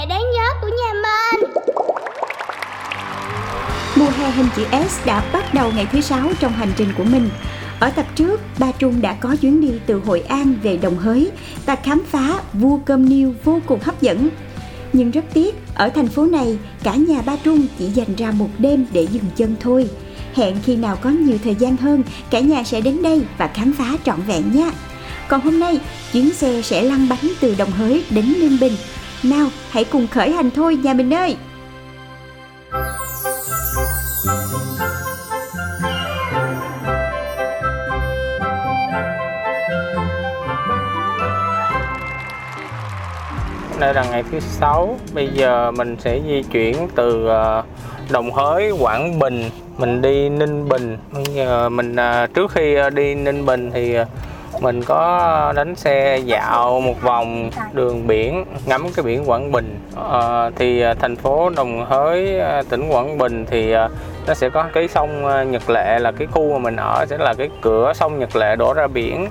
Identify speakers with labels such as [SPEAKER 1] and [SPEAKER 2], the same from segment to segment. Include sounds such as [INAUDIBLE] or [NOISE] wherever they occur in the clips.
[SPEAKER 1] Hè đáng nhớ của nhà mình
[SPEAKER 2] Mùa hè hình chữ S đã bắt đầu ngày thứ sáu trong hành trình của mình. Ở tập trước, Ba Trung đã có chuyến đi từ Hội An về Đồng Hới và khám phá vua cơm niêu vô cùng hấp dẫn. Nhưng rất tiếc, ở thành phố này, cả nhà Ba Trung chỉ dành ra một đêm để dừng chân thôi. Hẹn khi nào có nhiều thời gian hơn, cả nhà sẽ đến đây và khám phá trọn vẹn nha. Còn hôm nay, chuyến xe sẽ lăn bánh từ Đồng Hới đến Ninh Bình. Nào, hãy cùng khởi hành thôi nhà mình ơi!
[SPEAKER 3] Đây là ngày thứ sáu. Bây giờ mình sẽ di chuyển từ ờ, Đồng Hới, Quảng Bình, mình đi Ninh Bình. Bây giờ mình ờ, trước khi ờ, đi Ninh Bình thì mình có đánh xe dạo một vòng đường biển, ngắm cái biển Quảng Bình. à, thì ờ, thành phố Đồng Hới, ờ, tỉnh Quảng Bình thì nó sẽ có cái sông Nhật Lệ là cái khu mà mình ở sẽ là cái cửa sông Nhật Lệ đổ ra biển.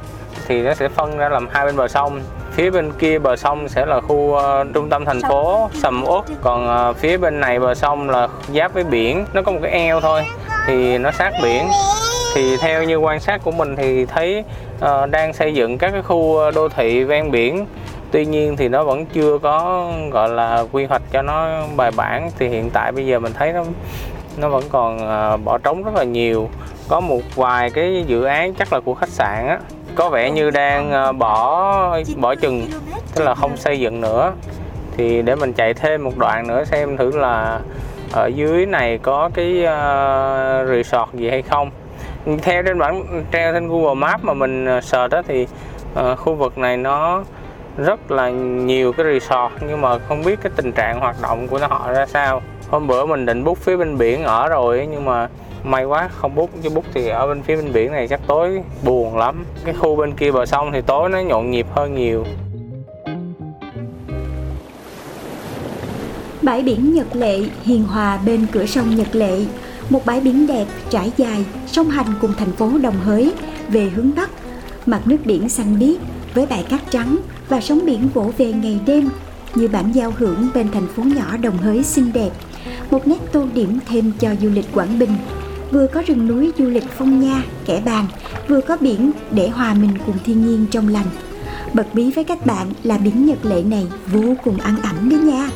[SPEAKER 3] Thì nó sẽ phân ra làm hai bên bờ sông. Phía bên kia bờ sông sẽ là khu uh, trung tâm thành phố sầm uất. Còn uh, phía bên này bờ sông là giáp với biển. Nó có một cái eo thôi thì nó sát biển thì theo như quan sát của mình thì thấy uh, đang xây dựng các cái khu ờ, đô thị ven biển. Tuy nhiên thì nó vẫn chưa có gọi là quy hoạch cho nó bài bản. Thì hiện tại bây giờ mình thấy nó nó vẫn còn uh, bỏ trống rất là nhiều. Có một vài cái dự án chắc là của khách sạn á. Có vẻ như đang uh, bỏ bỏ chừng tức là không xây dựng nữa. Thì để mình chạy thêm một đoạn nữa xem thử là ở dưới này có cái uh, resort gì hay không theo trên bản treo trên Google Maps mà mình ờ, search đó thì uh, khu vực này nó rất là nhiều cái resort nhưng mà không biết cái tình trạng hoạt động của nó họ ra sao. Hôm bữa mình định bút phía bên biển ở rồi nhưng mà may quá không bút chứ bút thì ở bên phía bên biển này chắc tối buồn lắm. Cái khu bên kia bờ sông thì tối nó nhộn nhịp hơn nhiều.
[SPEAKER 2] Bãi biển Nhật Lệ hiền hòa bên cửa sông Nhật Lệ, một bãi biển đẹp trải dài song hành cùng thành phố Đồng Hới về hướng bắc. Mặt nước biển xanh biếc với bãi cát trắng và sóng biển vỗ về ngày đêm như bản giao hưởng bên thành phố nhỏ Đồng Hới xinh đẹp. Một nét tô điểm thêm cho du lịch Quảng Bình. Vừa có rừng núi du lịch phong nha, kẻ bàng, vừa có biển để hòa mình cùng thiên nhiên trong lành. Bật bí với các bạn là biển Nhật Lệ này vô cùng ăn ẩm đấy nha.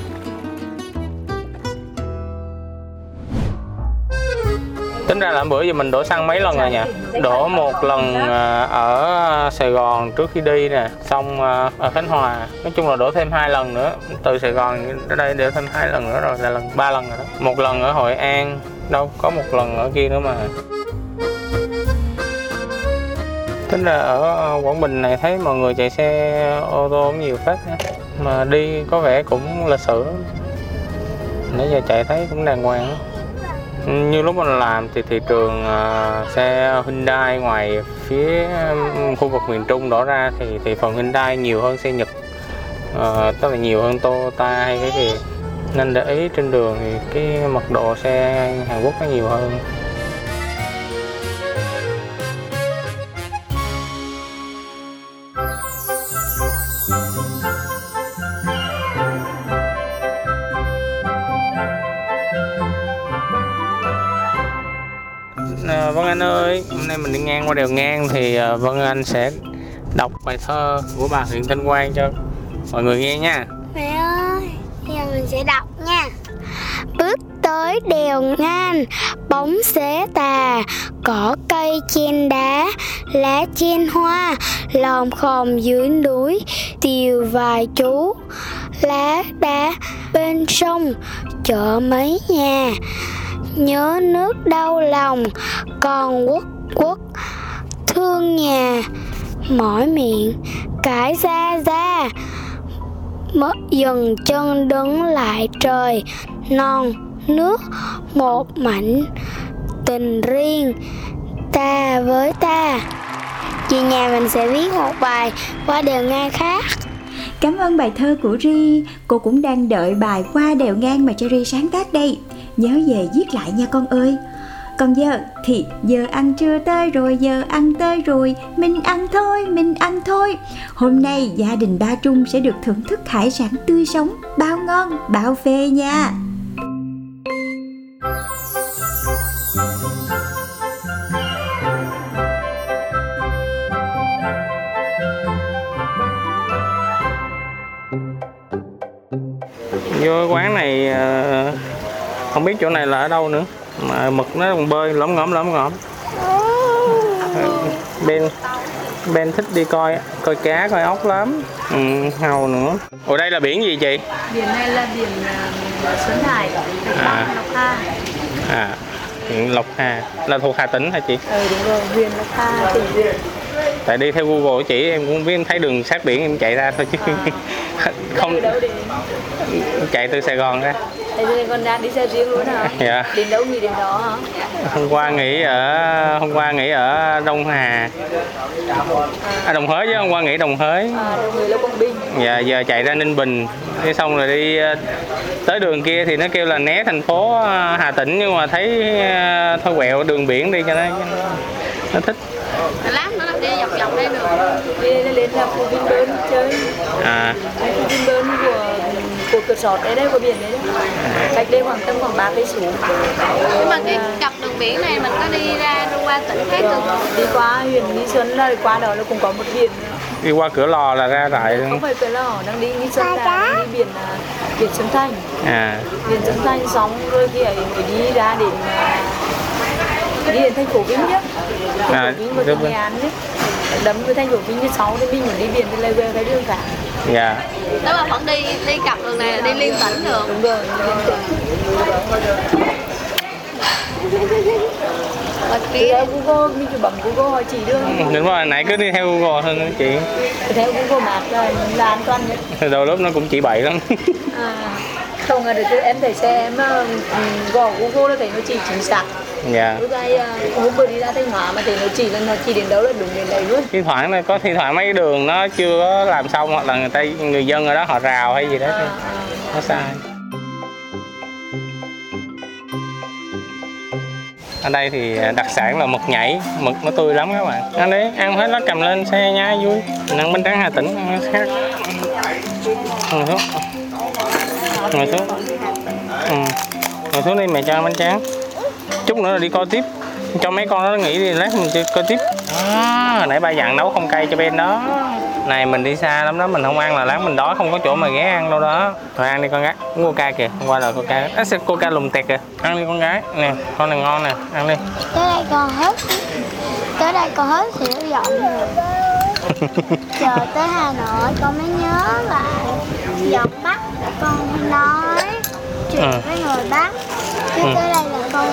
[SPEAKER 3] Tính ra là bữa giờ mình đổ xăng mấy lần rồi nhỉ? Đổ một lần à, ở Sài Gòn trước khi đi nè, xong à, ở Khánh Hòa. Nói chung là đổ thêm hai lần nữa. Từ Sài Gòn đến đây đổ thêm hai lần nữa rồi, là lần ba lần rồi đó. Một lần ở Hội An, đâu có một lần ở kia nữa mà. Tính ra ở Quảng Bình này thấy mọi người chạy xe ô tô cũng nhiều phết mà đi có vẻ cũng lịch sự nãy giờ chạy thấy cũng đàng hoàng như lúc mình làm thì thị trường uh, xe Hyundai ngoài phía khu vực miền Trung đổ ra thì thị phần Hyundai nhiều hơn xe Nhật. Uh, tức là nhiều hơn Toyota hay cái gì. Nên để ý trên đường thì cái mật độ xe Hàn Quốc nó nhiều hơn. Mình đi ngang qua đèo ngang thì ờ, Vân Anh sẽ đọc bài thơ của bà huyện Thanh Quang cho mọi người nghe nha.
[SPEAKER 1] Mẹ ơi, giờ mình sẽ đọc nha. Bước tới đèo ngang, bóng xế tà, cỏ cây trên đá, lá trên hoa, lòm khòm dưới núi, tiều vài chú. Lá đá bên sông, chợ mấy nhà, nhớ nước đau lòng còn quốc quốc. Thương nhà, mỏi miệng, cãi ra ra mất dần chân đứng lại trời, non, nước, một mảnh tình riêng, ta với ta. Chị nhà mình sẽ viết một bài qua đều ngang khác.
[SPEAKER 2] Cảm ơn bài thơ của Ri. Cô cũng đang đợi bài qua đều ngang mà Cherry sáng tác đây. Nhớ về viết lại nha con ơi còn giờ thì giờ ăn trưa tới rồi, giờ ăn tới rồi. Mình ăn thôi, mình ăn thôi. Hôm nay gia đình ba trung sẽ được thưởng thức hải sản tươi sống, bao ngon, bao phê nha.
[SPEAKER 3] Vô quán này ờ, không biết chỗ này là ở đâu nữa mà mực nó còn bơi lõm ngõm lõm ngõm. Bên bên thích đi coi coi cá coi ốc lắm. Ừ, hầu nữa. Ở đây là biển gì chị?
[SPEAKER 4] Biển này là biển uh, Xuân Hải
[SPEAKER 3] À.
[SPEAKER 4] Lộc Hà.
[SPEAKER 3] À huyện lộc hà. Là thuộc hà tĩnh hả chị?
[SPEAKER 4] Ừ đúng rồi huyện Lộc Hà tỉnh
[SPEAKER 3] tại đi theo google chỉ em cũng biết thấy đường sát biển em chạy ra thôi chứ không.
[SPEAKER 4] Đi đâu để
[SPEAKER 3] chạy từ sài gòn ra.
[SPEAKER 4] Con ra đi xe riêng luôn hả?
[SPEAKER 3] Dạ.
[SPEAKER 4] Đến đâu nghỉ đến đó hả?
[SPEAKER 3] hôm qua nghỉ ở hôm qua nghỉ ở đông hà. À, đồng hới chứ hôm qua nghỉ đồng hới.
[SPEAKER 4] À, người là Quảng Bình.
[SPEAKER 3] Giờ giờ chạy ra ninh bình. Thế xong rồi đi ờ, tới đường kia thì nó kêu là né thành phố ờ, hà tĩnh nhưng mà thấy ờ, thôi quẹo đường biển đi cho nó nó thích.
[SPEAKER 4] Lát dọc dọc đây nữa Đi lên là khu Vinpearl chơi.
[SPEAKER 3] À.
[SPEAKER 4] Khu Vinpearl của của cửa sọt đấy đấy, của biển đấy đấy. Cách đây khoảng tầm khoảng 3 cây số.
[SPEAKER 5] Nhưng mà cái cặp đường biển này mình có đi ra đi qua tỉnh khác được không?
[SPEAKER 4] Đi qua huyện Nghi Xuân là qua đó là cũng có một biển. Nữa
[SPEAKER 3] đi qua cửa lò là ra lại
[SPEAKER 4] Không phải cửa lò, đang đi Nghi Xuân là đi biển à, biển Xuân Thành.
[SPEAKER 3] À.
[SPEAKER 4] Biển Xuân Thành xong rồi thì ấy mới đi ra đến à, đi đến thành phố Vinh chứ thành
[SPEAKER 3] À,
[SPEAKER 4] phố Vinh và
[SPEAKER 3] đúng
[SPEAKER 4] Nghệ. An chứ đấm với thành phố Vinh như sáu thì mình muốn đi biển thì lại về cái đường khác
[SPEAKER 3] dạ.
[SPEAKER 5] Nếu mà vẫn đi đi cặp đường này là đi liên tỉnh được.
[SPEAKER 4] Đúng rồi. Google mình chỉ bấm Google hỏi chỉ đường.
[SPEAKER 3] Đúng rồi nãy cứ đi theo google thôi đó chị.
[SPEAKER 4] Theo Google Maps là, là an toàn nhất.
[SPEAKER 3] Thì đôi lúc nó cũng chỉ bậy lắm.
[SPEAKER 4] À, không là được chứ em thấy xe em ờ, gõ Google là thấy nó chỉ chính xác
[SPEAKER 3] dạ.
[SPEAKER 4] Đây à, hôm vừa đi ra Thanh Hóa mà thấy nó chỉ là nó chỉ đến đâu là đúng đến đấy luôn.
[SPEAKER 3] Thi thoảng là có thi thoảng mấy đường nó chưa có làm xong hoặc là người ta người dân ở đó họ rào hay gì đó
[SPEAKER 4] à,
[SPEAKER 3] thì
[SPEAKER 4] à.
[SPEAKER 3] nó sai. Ở đây thì đặc sản là mực nhảy mực nó tươi lắm các bạn. Ăn đi ăn hết nó cầm lên xe nhai vui. Mình ăn bánh tráng hà tĩnh ăn khác. Ngồi xuống. Ngồi xuống. Ừ. ngồi xuống đi mẹ cho bánh tráng chút nữa là đi coi tiếp. Cho mấy con nó nghỉ đi lát mình chơi coi tiếp. À, nãy ba dặn nấu không cay cho bên đó. Này mình đi xa lắm đó mình không ăn là lát mình đói không có chỗ mà ghé ăn đâu đó. Rồi ăn đi con gái. Uống coca kìa hôm qua là coca. À, sao coca lùng tẹt kìa. Ăn đi con gái. Nè con này ngon nè ăn đi.
[SPEAKER 1] Tới đây còn hết. Tới đây còn hết nó giọng [LAUGHS] rồi Chờ tới Hà Nội con mới nhớ lại Giọng Bắc con nói Chuyện
[SPEAKER 3] Ừ.
[SPEAKER 1] với người Bắc Chứ
[SPEAKER 3] Ừ.
[SPEAKER 1] tới đây là con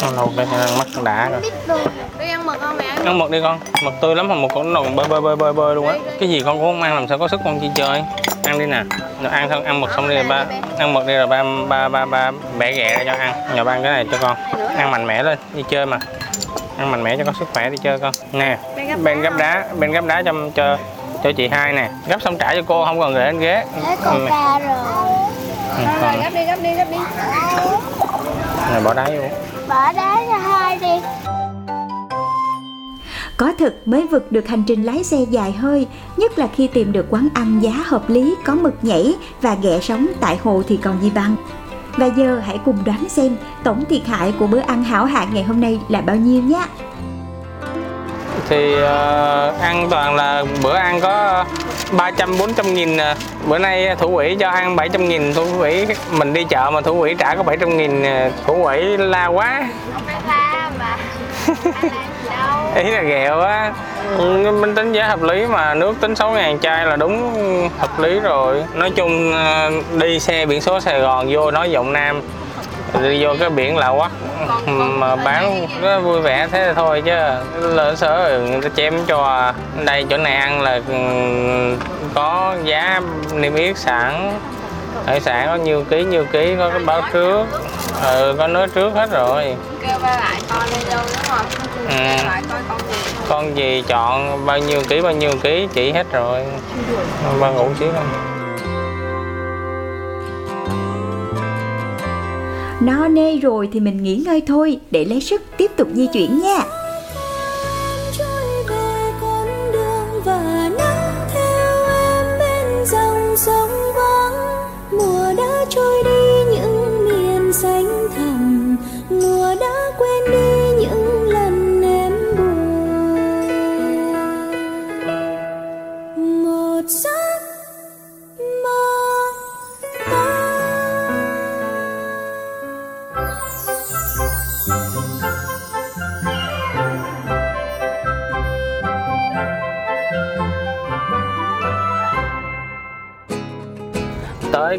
[SPEAKER 3] con đâu đây ăn mắt đã rồi.
[SPEAKER 5] Đi ăn mực không mẹ?
[SPEAKER 3] ăn mực đi con. Mực tươi lắm mà một con đồng bơi bơi bơi bơi bơi luôn á. Cái gì con cũng không ăn làm sao có sức con chi chơi? Ăn đi nè. Rồi ăn thôi ăn mực xong đi rồi ba. Ăn mực đi rồi ba ba ba ba bẻ ghẹ ra cho ăn. Nhờ ba ăn cái này cho con. Ăn mạnh mẽ lên đi chơi mà. Ăn mạnh mẽ cho có sức khỏe đi chơi con. Nè bên gấp đá bên gấp đá cho cho cho chị hai nè. Gấp xong trả cho cô không còn để lên ghế.
[SPEAKER 1] Thế
[SPEAKER 3] ừ,
[SPEAKER 1] rồi
[SPEAKER 3] còn
[SPEAKER 5] Gấp đi gấp đi gấp đi
[SPEAKER 3] này bỏ đá vô
[SPEAKER 1] Bỏ đá cho hai đi
[SPEAKER 2] Có thực mới vượt được hành trình lái xe dài hơi, nhất là khi tìm được quán ăn giá hợp lý có mực nhảy và ghẹ sống tại hồ thì còn gì bằng. Và giờ hãy cùng đoán xem tổng thiệt hại của bữa ăn hảo hạng ngày hôm nay là bao nhiêu nhé.
[SPEAKER 3] Thì ờ, ăn toàn là bữa ăn có 300 400 nghìn à. bữa nay thủ quỹ cho ăn 700 nghìn thủ quỹ mình đi chợ mà thủ quỹ trả có 700 nghìn à, thủ quỹ la quá.
[SPEAKER 5] Không phải tha mà. [LAUGHS]
[SPEAKER 3] Ý là ghẹo á. Ừ, mình tính giá hợp lý mà nước tính 6 ngàn chai là đúng hợp lý rồi. Nói chung ờ, đi xe biển số Sài Gòn vô nói giọng Nam đi vô cái biển lạ quắc mà bán nó vui vẻ thế thôi chứ lỡ sở người ta chém cho đây chỗ này ăn là ừ, có giá niêm yết sẵn. Hải sản có nhiêu ký nhiêu ký có cái báo trước. ừ, có nói trước hết rồi.
[SPEAKER 5] Kêu ba lại coi đi đâu đúng không?
[SPEAKER 3] Ừ.
[SPEAKER 5] Kêu lại coi con gì.
[SPEAKER 3] Con gì chọn bao nhiêu ký bao nhiêu ký chỉ hết rồi. Ba ngủ xíu không
[SPEAKER 2] No nê rồi thì mình nghỉ ngơi thôi, để lấy sức tiếp tục di chuyển nha.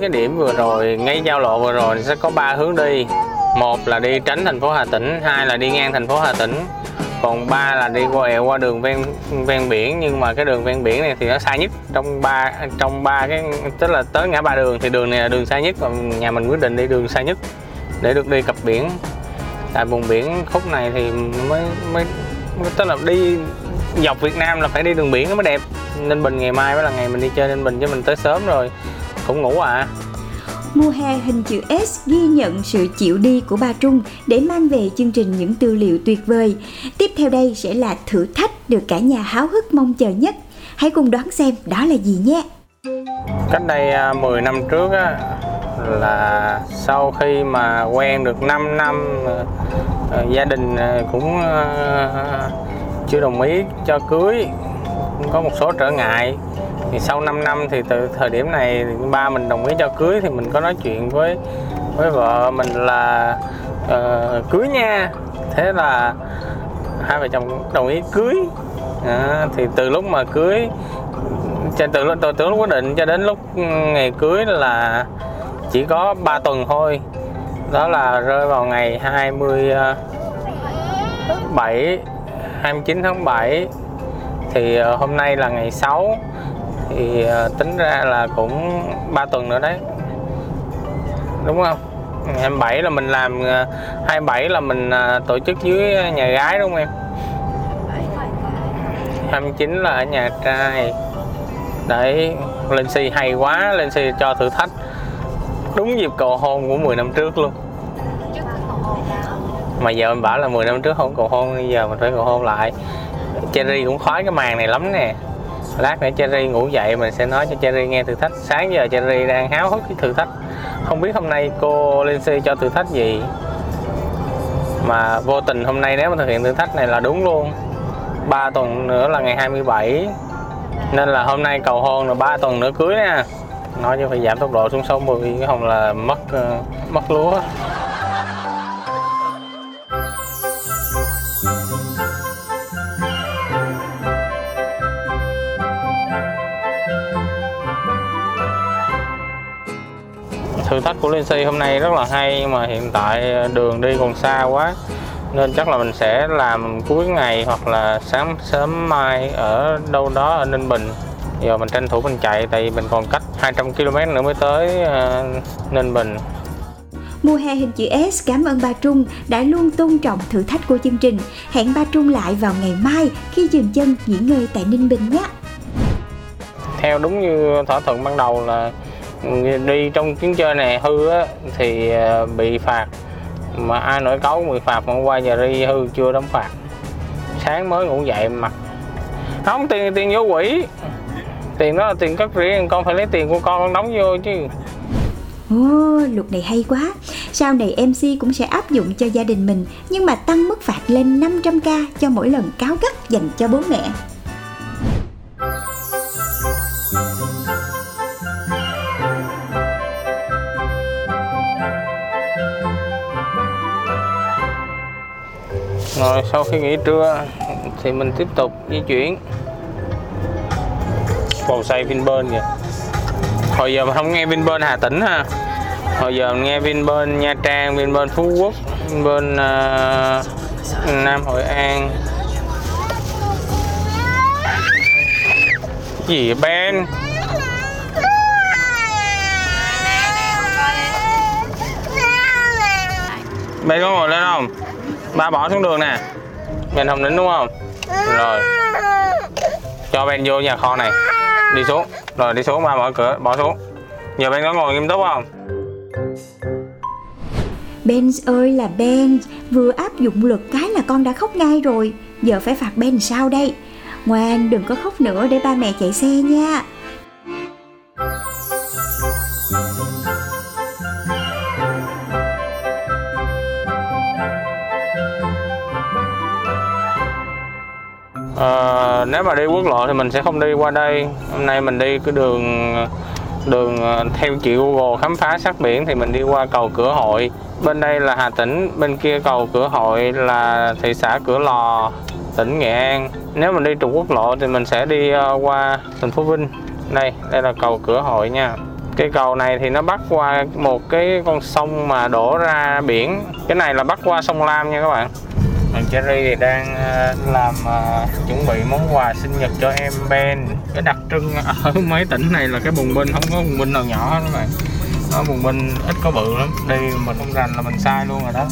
[SPEAKER 3] Cái điểm vừa rồi ngay giao lộ vừa rồi sẽ có ba hướng đi. Một là đi tránh thành phố Hà Tĩnh hai là đi ngang thành phố Hà Tĩnh. Còn ba là đi qua ẹo qua đường ven ven biển nhưng mà cái đường ven biển này thì nó xa nhất. Trong ba trong ba cái tức là tới ngã ba đường thì đường này là đường xa nhất còn nhà mình quyết định đi đường xa nhất để được đi cập biển. Tại vùng biển khúc này thì mới mới, mới tức là đi dọc Việt Nam là phải đi đường biển nó mới đẹp. Ninh Bình ngày mai mới là ngày mình đi chơi Ninh Bình chứ mình tới sớm rồi cũng ngủ à
[SPEAKER 2] Mùa hè hình chữ S ghi nhận sự chịu đi của ba Trung để mang về chương trình những tư liệu tuyệt vời. Tiếp theo đây sẽ là thử thách được cả nhà háo hức mong chờ nhất. Hãy cùng đoán xem đó là gì nhé.
[SPEAKER 3] cách đây à, 10 năm trước á là sau khi mà quen được 5 năm à, à, gia đình à, cũng à, chưa đồng ý cho cưới cũng có một số trở ngại thì sau 5 năm thì từ thời điểm này thì ba mình đồng ý cho cưới thì mình có nói chuyện với với vợ mình là uh, cưới nha. Thế là hai vợ chồng đồng ý cưới. À, thì từ lúc mà cưới cho từ lúc từ, từ lúc quyết định cho đến lúc ừ, ngày cưới là chỉ có 3 tuần thôi. Đó là rơi vào ngày 27 29 ờ, tháng 7 thì ờ, hôm nay là ngày 6 thì ờ, tính ra là cũng 3 tuần nữa đấy. Đúng không? 27 là mình làm ờ, 27 là mình ờ, tổ chức dưới nhà gái đúng không em? 29 là ở nhà trai. Đấy, lên si hay quá, lên si cho thử thách. Đúng dịp cầu hôn của 10 năm trước luôn. Mà giờ mình bảo là 10 năm trước không cầu hôn, bây giờ mình phải cầu hôn lại. Cherry cũng khoái cái màn này lắm nè lát nữa Cherry ngủ dậy mình sẽ nói cho Cherry nghe thử thách. Sáng giờ Cherry đang háo hức cái thử thách. Không biết hôm nay cô Lindsay cho thử thách gì. Mà vô tình hôm nay nếu mà thực hiện thử thách này là đúng luôn. 3 tuần nữa là ngày 27 nên là hôm nay cầu hôn là 3 tuần nữa cưới nha. Nói chứ phải giảm tốc độ xuống 60 chứ không là mất ờ, mất lúa. Thử thách của Lindsay hôm nay rất là hay nhưng mà hiện tại đường đi còn xa quá nên chắc là mình sẽ làm cuối ngày hoặc là sáng sớm mai ở đâu đó ở Ninh Bình giờ mình tranh thủ mình chạy tại vì mình còn cách 200 km nữa mới tới ờ, Ninh Bình
[SPEAKER 2] Mùa hè hình chữ S cảm ơn ba Trung đã luôn tôn trọng thử thách của chương trình. Hẹn ba Trung lại vào ngày mai khi dừng chân nghỉ ngơi tại Ninh Bình nhé.
[SPEAKER 3] theo đúng như thỏa thuận ban đầu là đi trong chuyến chơi này hư á, thì à, bị phạt. Mà ai nổi cáu bị phạt mà hôm qua giờ đi hư chưa đóng phạt. Sáng mới ngủ dậy mà. Không tiền tiền vô quỹ. Tiền đó là tiền cất riêng con phải lấy tiền của con con đóng vô chứ.
[SPEAKER 2] Ồ, luật này hay quá. Sau này MC cũng sẽ áp dụng cho gia đình mình nhưng mà tăng mức phạt lên 500k cho mỗi lần cáo gắt dành cho bố mẹ.
[SPEAKER 3] Rồi sau khi nghỉ trưa thì mình tiếp tục di chuyển. Vòng xoay Vinpearl kìa. Hồi giờ mình không nghe Vinpearl Hà Tĩnh ha. Hồi giờ mình nghe Vinpearl Nha Trang Vinpearl Phú Quốc Vinpearl uh, Nam Hội An. Gì vậy Ben? Ben có ngồi lên không? Ba bỏ xuống đường nè. Ben không nín đúng không? Rồi. Cho Ben vô nhà kho này. Đi xuống. Rồi đi xuống ba mở cửa bỏ xuống. Giờ Ben có ngồi nghiêm túc không?
[SPEAKER 2] Ben ơi là Ben, vừa áp dụng luật cái là con đã khóc ngay rồi, giờ phải phạt Ben sao đây? Ngoan, đừng có khóc nữa để ba mẹ chạy xe nha.
[SPEAKER 3] Nếu mà đi quốc lộ thì mình sẽ không đi qua đây. Hôm nay mình đi cái đường đường ờ, theo chị Google khám phá sát biển thì mình đi qua cầu cửa hội. Bên đây là Hà Tĩnh, bên kia cầu cửa hội là thị xã Cửa Lò, tỉnh Nghệ An. Nếu mình đi trục quốc lộ thì mình sẽ đi ờ, qua thành phố Vinh. Đây đây là cầu cửa hội nha. Cái cầu này thì nó bắt qua một cái con sông mà đổ ra biển. Cái này là bắt qua sông Lam nha các bạn. Thằng Cherry thì đang ờ, làm ờ, chuẩn bị món quà sinh nhật cho em Ben. Cái đặc trưng ở [LAUGHS] mấy tỉnh này là cái bùng binh, không có bùng binh nào nhỏ hết các bạn. Nó bùng binh ít có bự lắm. Đi mình không rành là mình sai luôn rồi đó.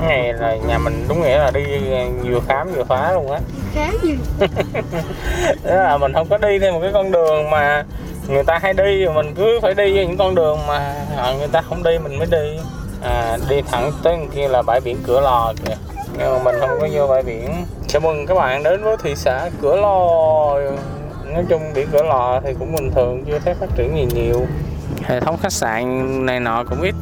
[SPEAKER 3] Cái này là nhà mình đúng nghĩa là đi ờ, vừa khám vừa phá luôn á
[SPEAKER 1] gì [LAUGHS]
[SPEAKER 3] Đó là mình không có đi theo một cái con đường mà người ta hay đi mình cứ phải đi những con đường mà à, người ta không đi mình mới đi. À, đi thẳng tới kia là bãi biển cửa lò kìa. Nhưng mà mình không có vô bãi biển. Chào mừng các bạn đến với thị xã cửa lò. Nói chung biển cửa lò thì cũng bình thường chưa thấy phát triển gì nhiều. Hệ thống khách sạn này nọ cũng ít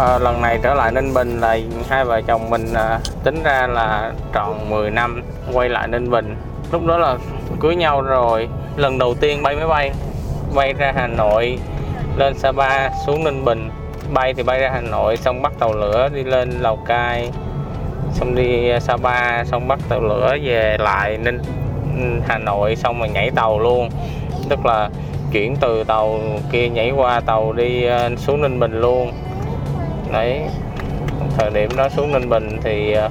[SPEAKER 3] À, lần này trở lại Ninh Bình là hai vợ chồng mình à, tính ra là tròn 10 năm quay lại Ninh Bình. Lúc đó là cưới nhau rồi. Lần đầu tiên bay máy bay bay ra Hà Nội lên Sapa xuống Ninh Bình. Bay thì bay ra Hà Nội xong bắt tàu lửa đi lên Lào Cai xong đi Sapa xong bắt tàu lửa về lại Ninh Hà Nội xong rồi nhảy tàu luôn. Tức là chuyển từ tàu kia nhảy qua tàu đi ờ, xuống Ninh Bình luôn đấy. Thời điểm đó xuống Ninh Bình thì ờ,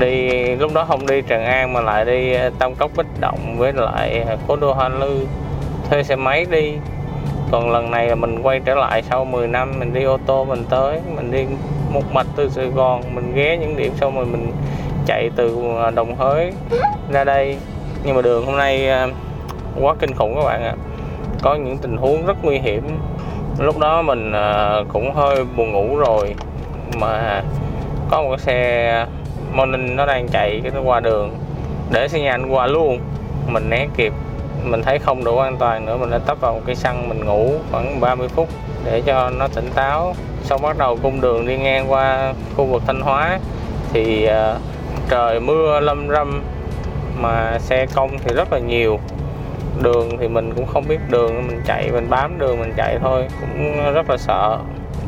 [SPEAKER 3] đi, lúc đó không đi Tràng An mà lại đi ờ, Tam Cốc Bích Động với lại ờ, cố đô Hoa Lư. Thuê xe máy đi. Còn lần này là mình quay trở lại sau 10 năm mình đi ô tô mình tới, mình đi một mạch từ Sài Gòn, mình ghé những điểm xong rồi mình chạy từ Đồng Hới ra đây. Nhưng mà đường hôm nay quá kinh khủng các bạn ạ. Có những tình huống rất nguy hiểm. Ừ. lúc đó mình à, cũng hơi buồn ngủ rồi mà có một cái xe morning nó đang chạy cái nó qua đường để xe nhà anh qua luôn. Mình né kịp mình thấy không đủ an toàn nữa mình đã tấp vào một cây xăng mình ngủ khoảng 30 phút để cho nó tỉnh táo. Xong bắt đầu cung đường đi ngang qua khu vực Thanh Hóa thì uh, trời mưa lâm râm mà xe công thì rất là nhiều đường thì mình cũng không biết đường, mình chạy, mình bám đường, mình chạy thôi, cũng rất là sợ.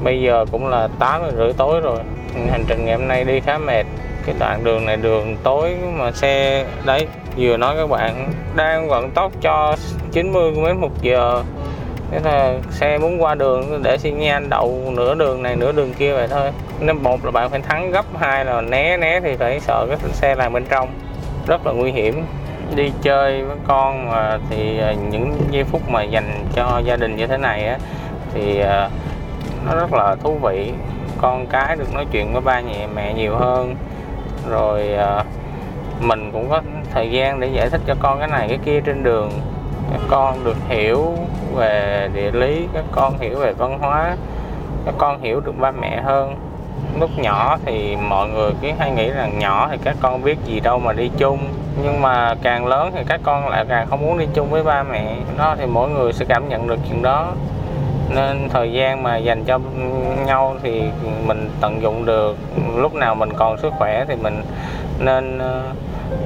[SPEAKER 3] Bây giờ cũng là 8 giờ rưỡi tối rồi, hành trình ngày hôm nay đi khá mệt. Cái đoạn đường này đường tối mà xe, đấy, vừa nói các bạn, đang vận tốc cho 90 mấy một giờ. Thế là xe muốn qua đường để xi nhan đậu nửa đường này, nửa đường kia vậy thôi. Nên một là bạn phải thắng gấp hai là né né thì phải sợ cái xe làm bên trong. Rất là nguy hiểm đi chơi với con mà thì à, những giây phút mà dành cho gia đình như thế này á, thì à, nó rất là thú vị. Con cái được nói chuyện với ba mẹ mẹ nhiều hơn. Rồi à, mình cũng có thời gian để giải thích cho con cái này, cái kia trên đường. Các con được hiểu về địa lý, các con hiểu về văn hóa, các con hiểu được ba mẹ hơn lúc nhỏ thì mọi người cứ hay nghĩ rằng nhỏ thì các con biết gì đâu mà đi chung. Nhưng mà càng lớn thì các con lại càng không muốn đi chung với ba mẹ. Đó, thì mỗi người sẽ cảm nhận được chuyện đó. Nên thời gian mà dành cho nhau thì mình tận dụng được. Lúc nào mình còn sức khỏe thì mình nên ờ,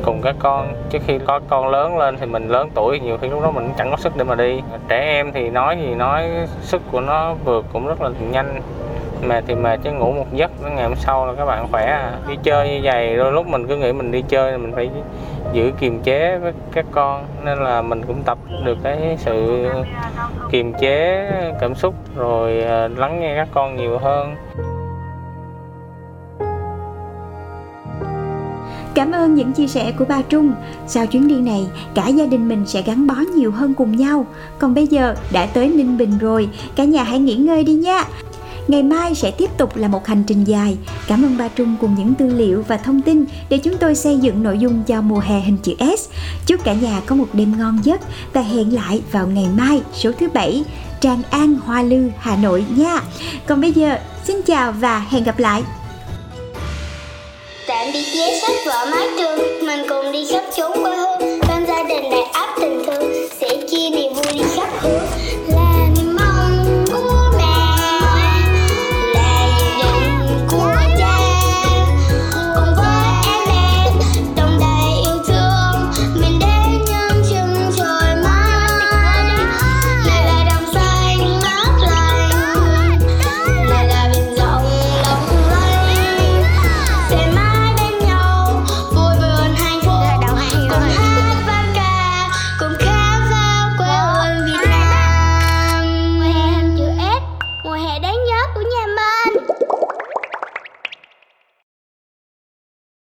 [SPEAKER 3] cùng các con. Trước khi có con lớn lên thì mình lớn tuổi nhiều khi lúc đó mình chẳng có sức để mà đi. Trẻ em thì nói gì nói, sức của nó vượt cũng rất là nhanh mệt thì mệt chứ ngủ một giấc đến ngày hôm sau là các bạn khỏe à đi chơi như vậy đôi lúc mình cứ nghĩ mình đi chơi thì mình phải giữ kiềm chế với các con nên là mình cũng tập được cái sự kiềm chế cảm xúc rồi à, lắng nghe các con nhiều hơn
[SPEAKER 2] Cảm ơn những chia sẻ của bà Trung. Sau chuyến đi này, cả gia đình mình sẽ gắn bó nhiều hơn cùng nhau. Còn bây giờ đã tới Ninh Bình rồi, cả nhà hãy nghỉ ngơi đi nha. Ngày mai sẽ tiếp tục là một hành trình dài. Cảm ơn ba Trung cùng những tư liệu và thông tin để chúng tôi xây dựng nội dung cho mùa hè hình chữ S. Chúc cả nhà có một đêm ngon giấc và hẹn lại vào ngày mai, số thứ bảy, Tràng An, Hoa Lư, Hà Nội nha. Còn bây giờ, xin chào và hẹn gặp lại.
[SPEAKER 1] Tạm biệt vé sách vở mái trường Mình cùng đi khắp chốn quê hương Bên gia đình đầy áp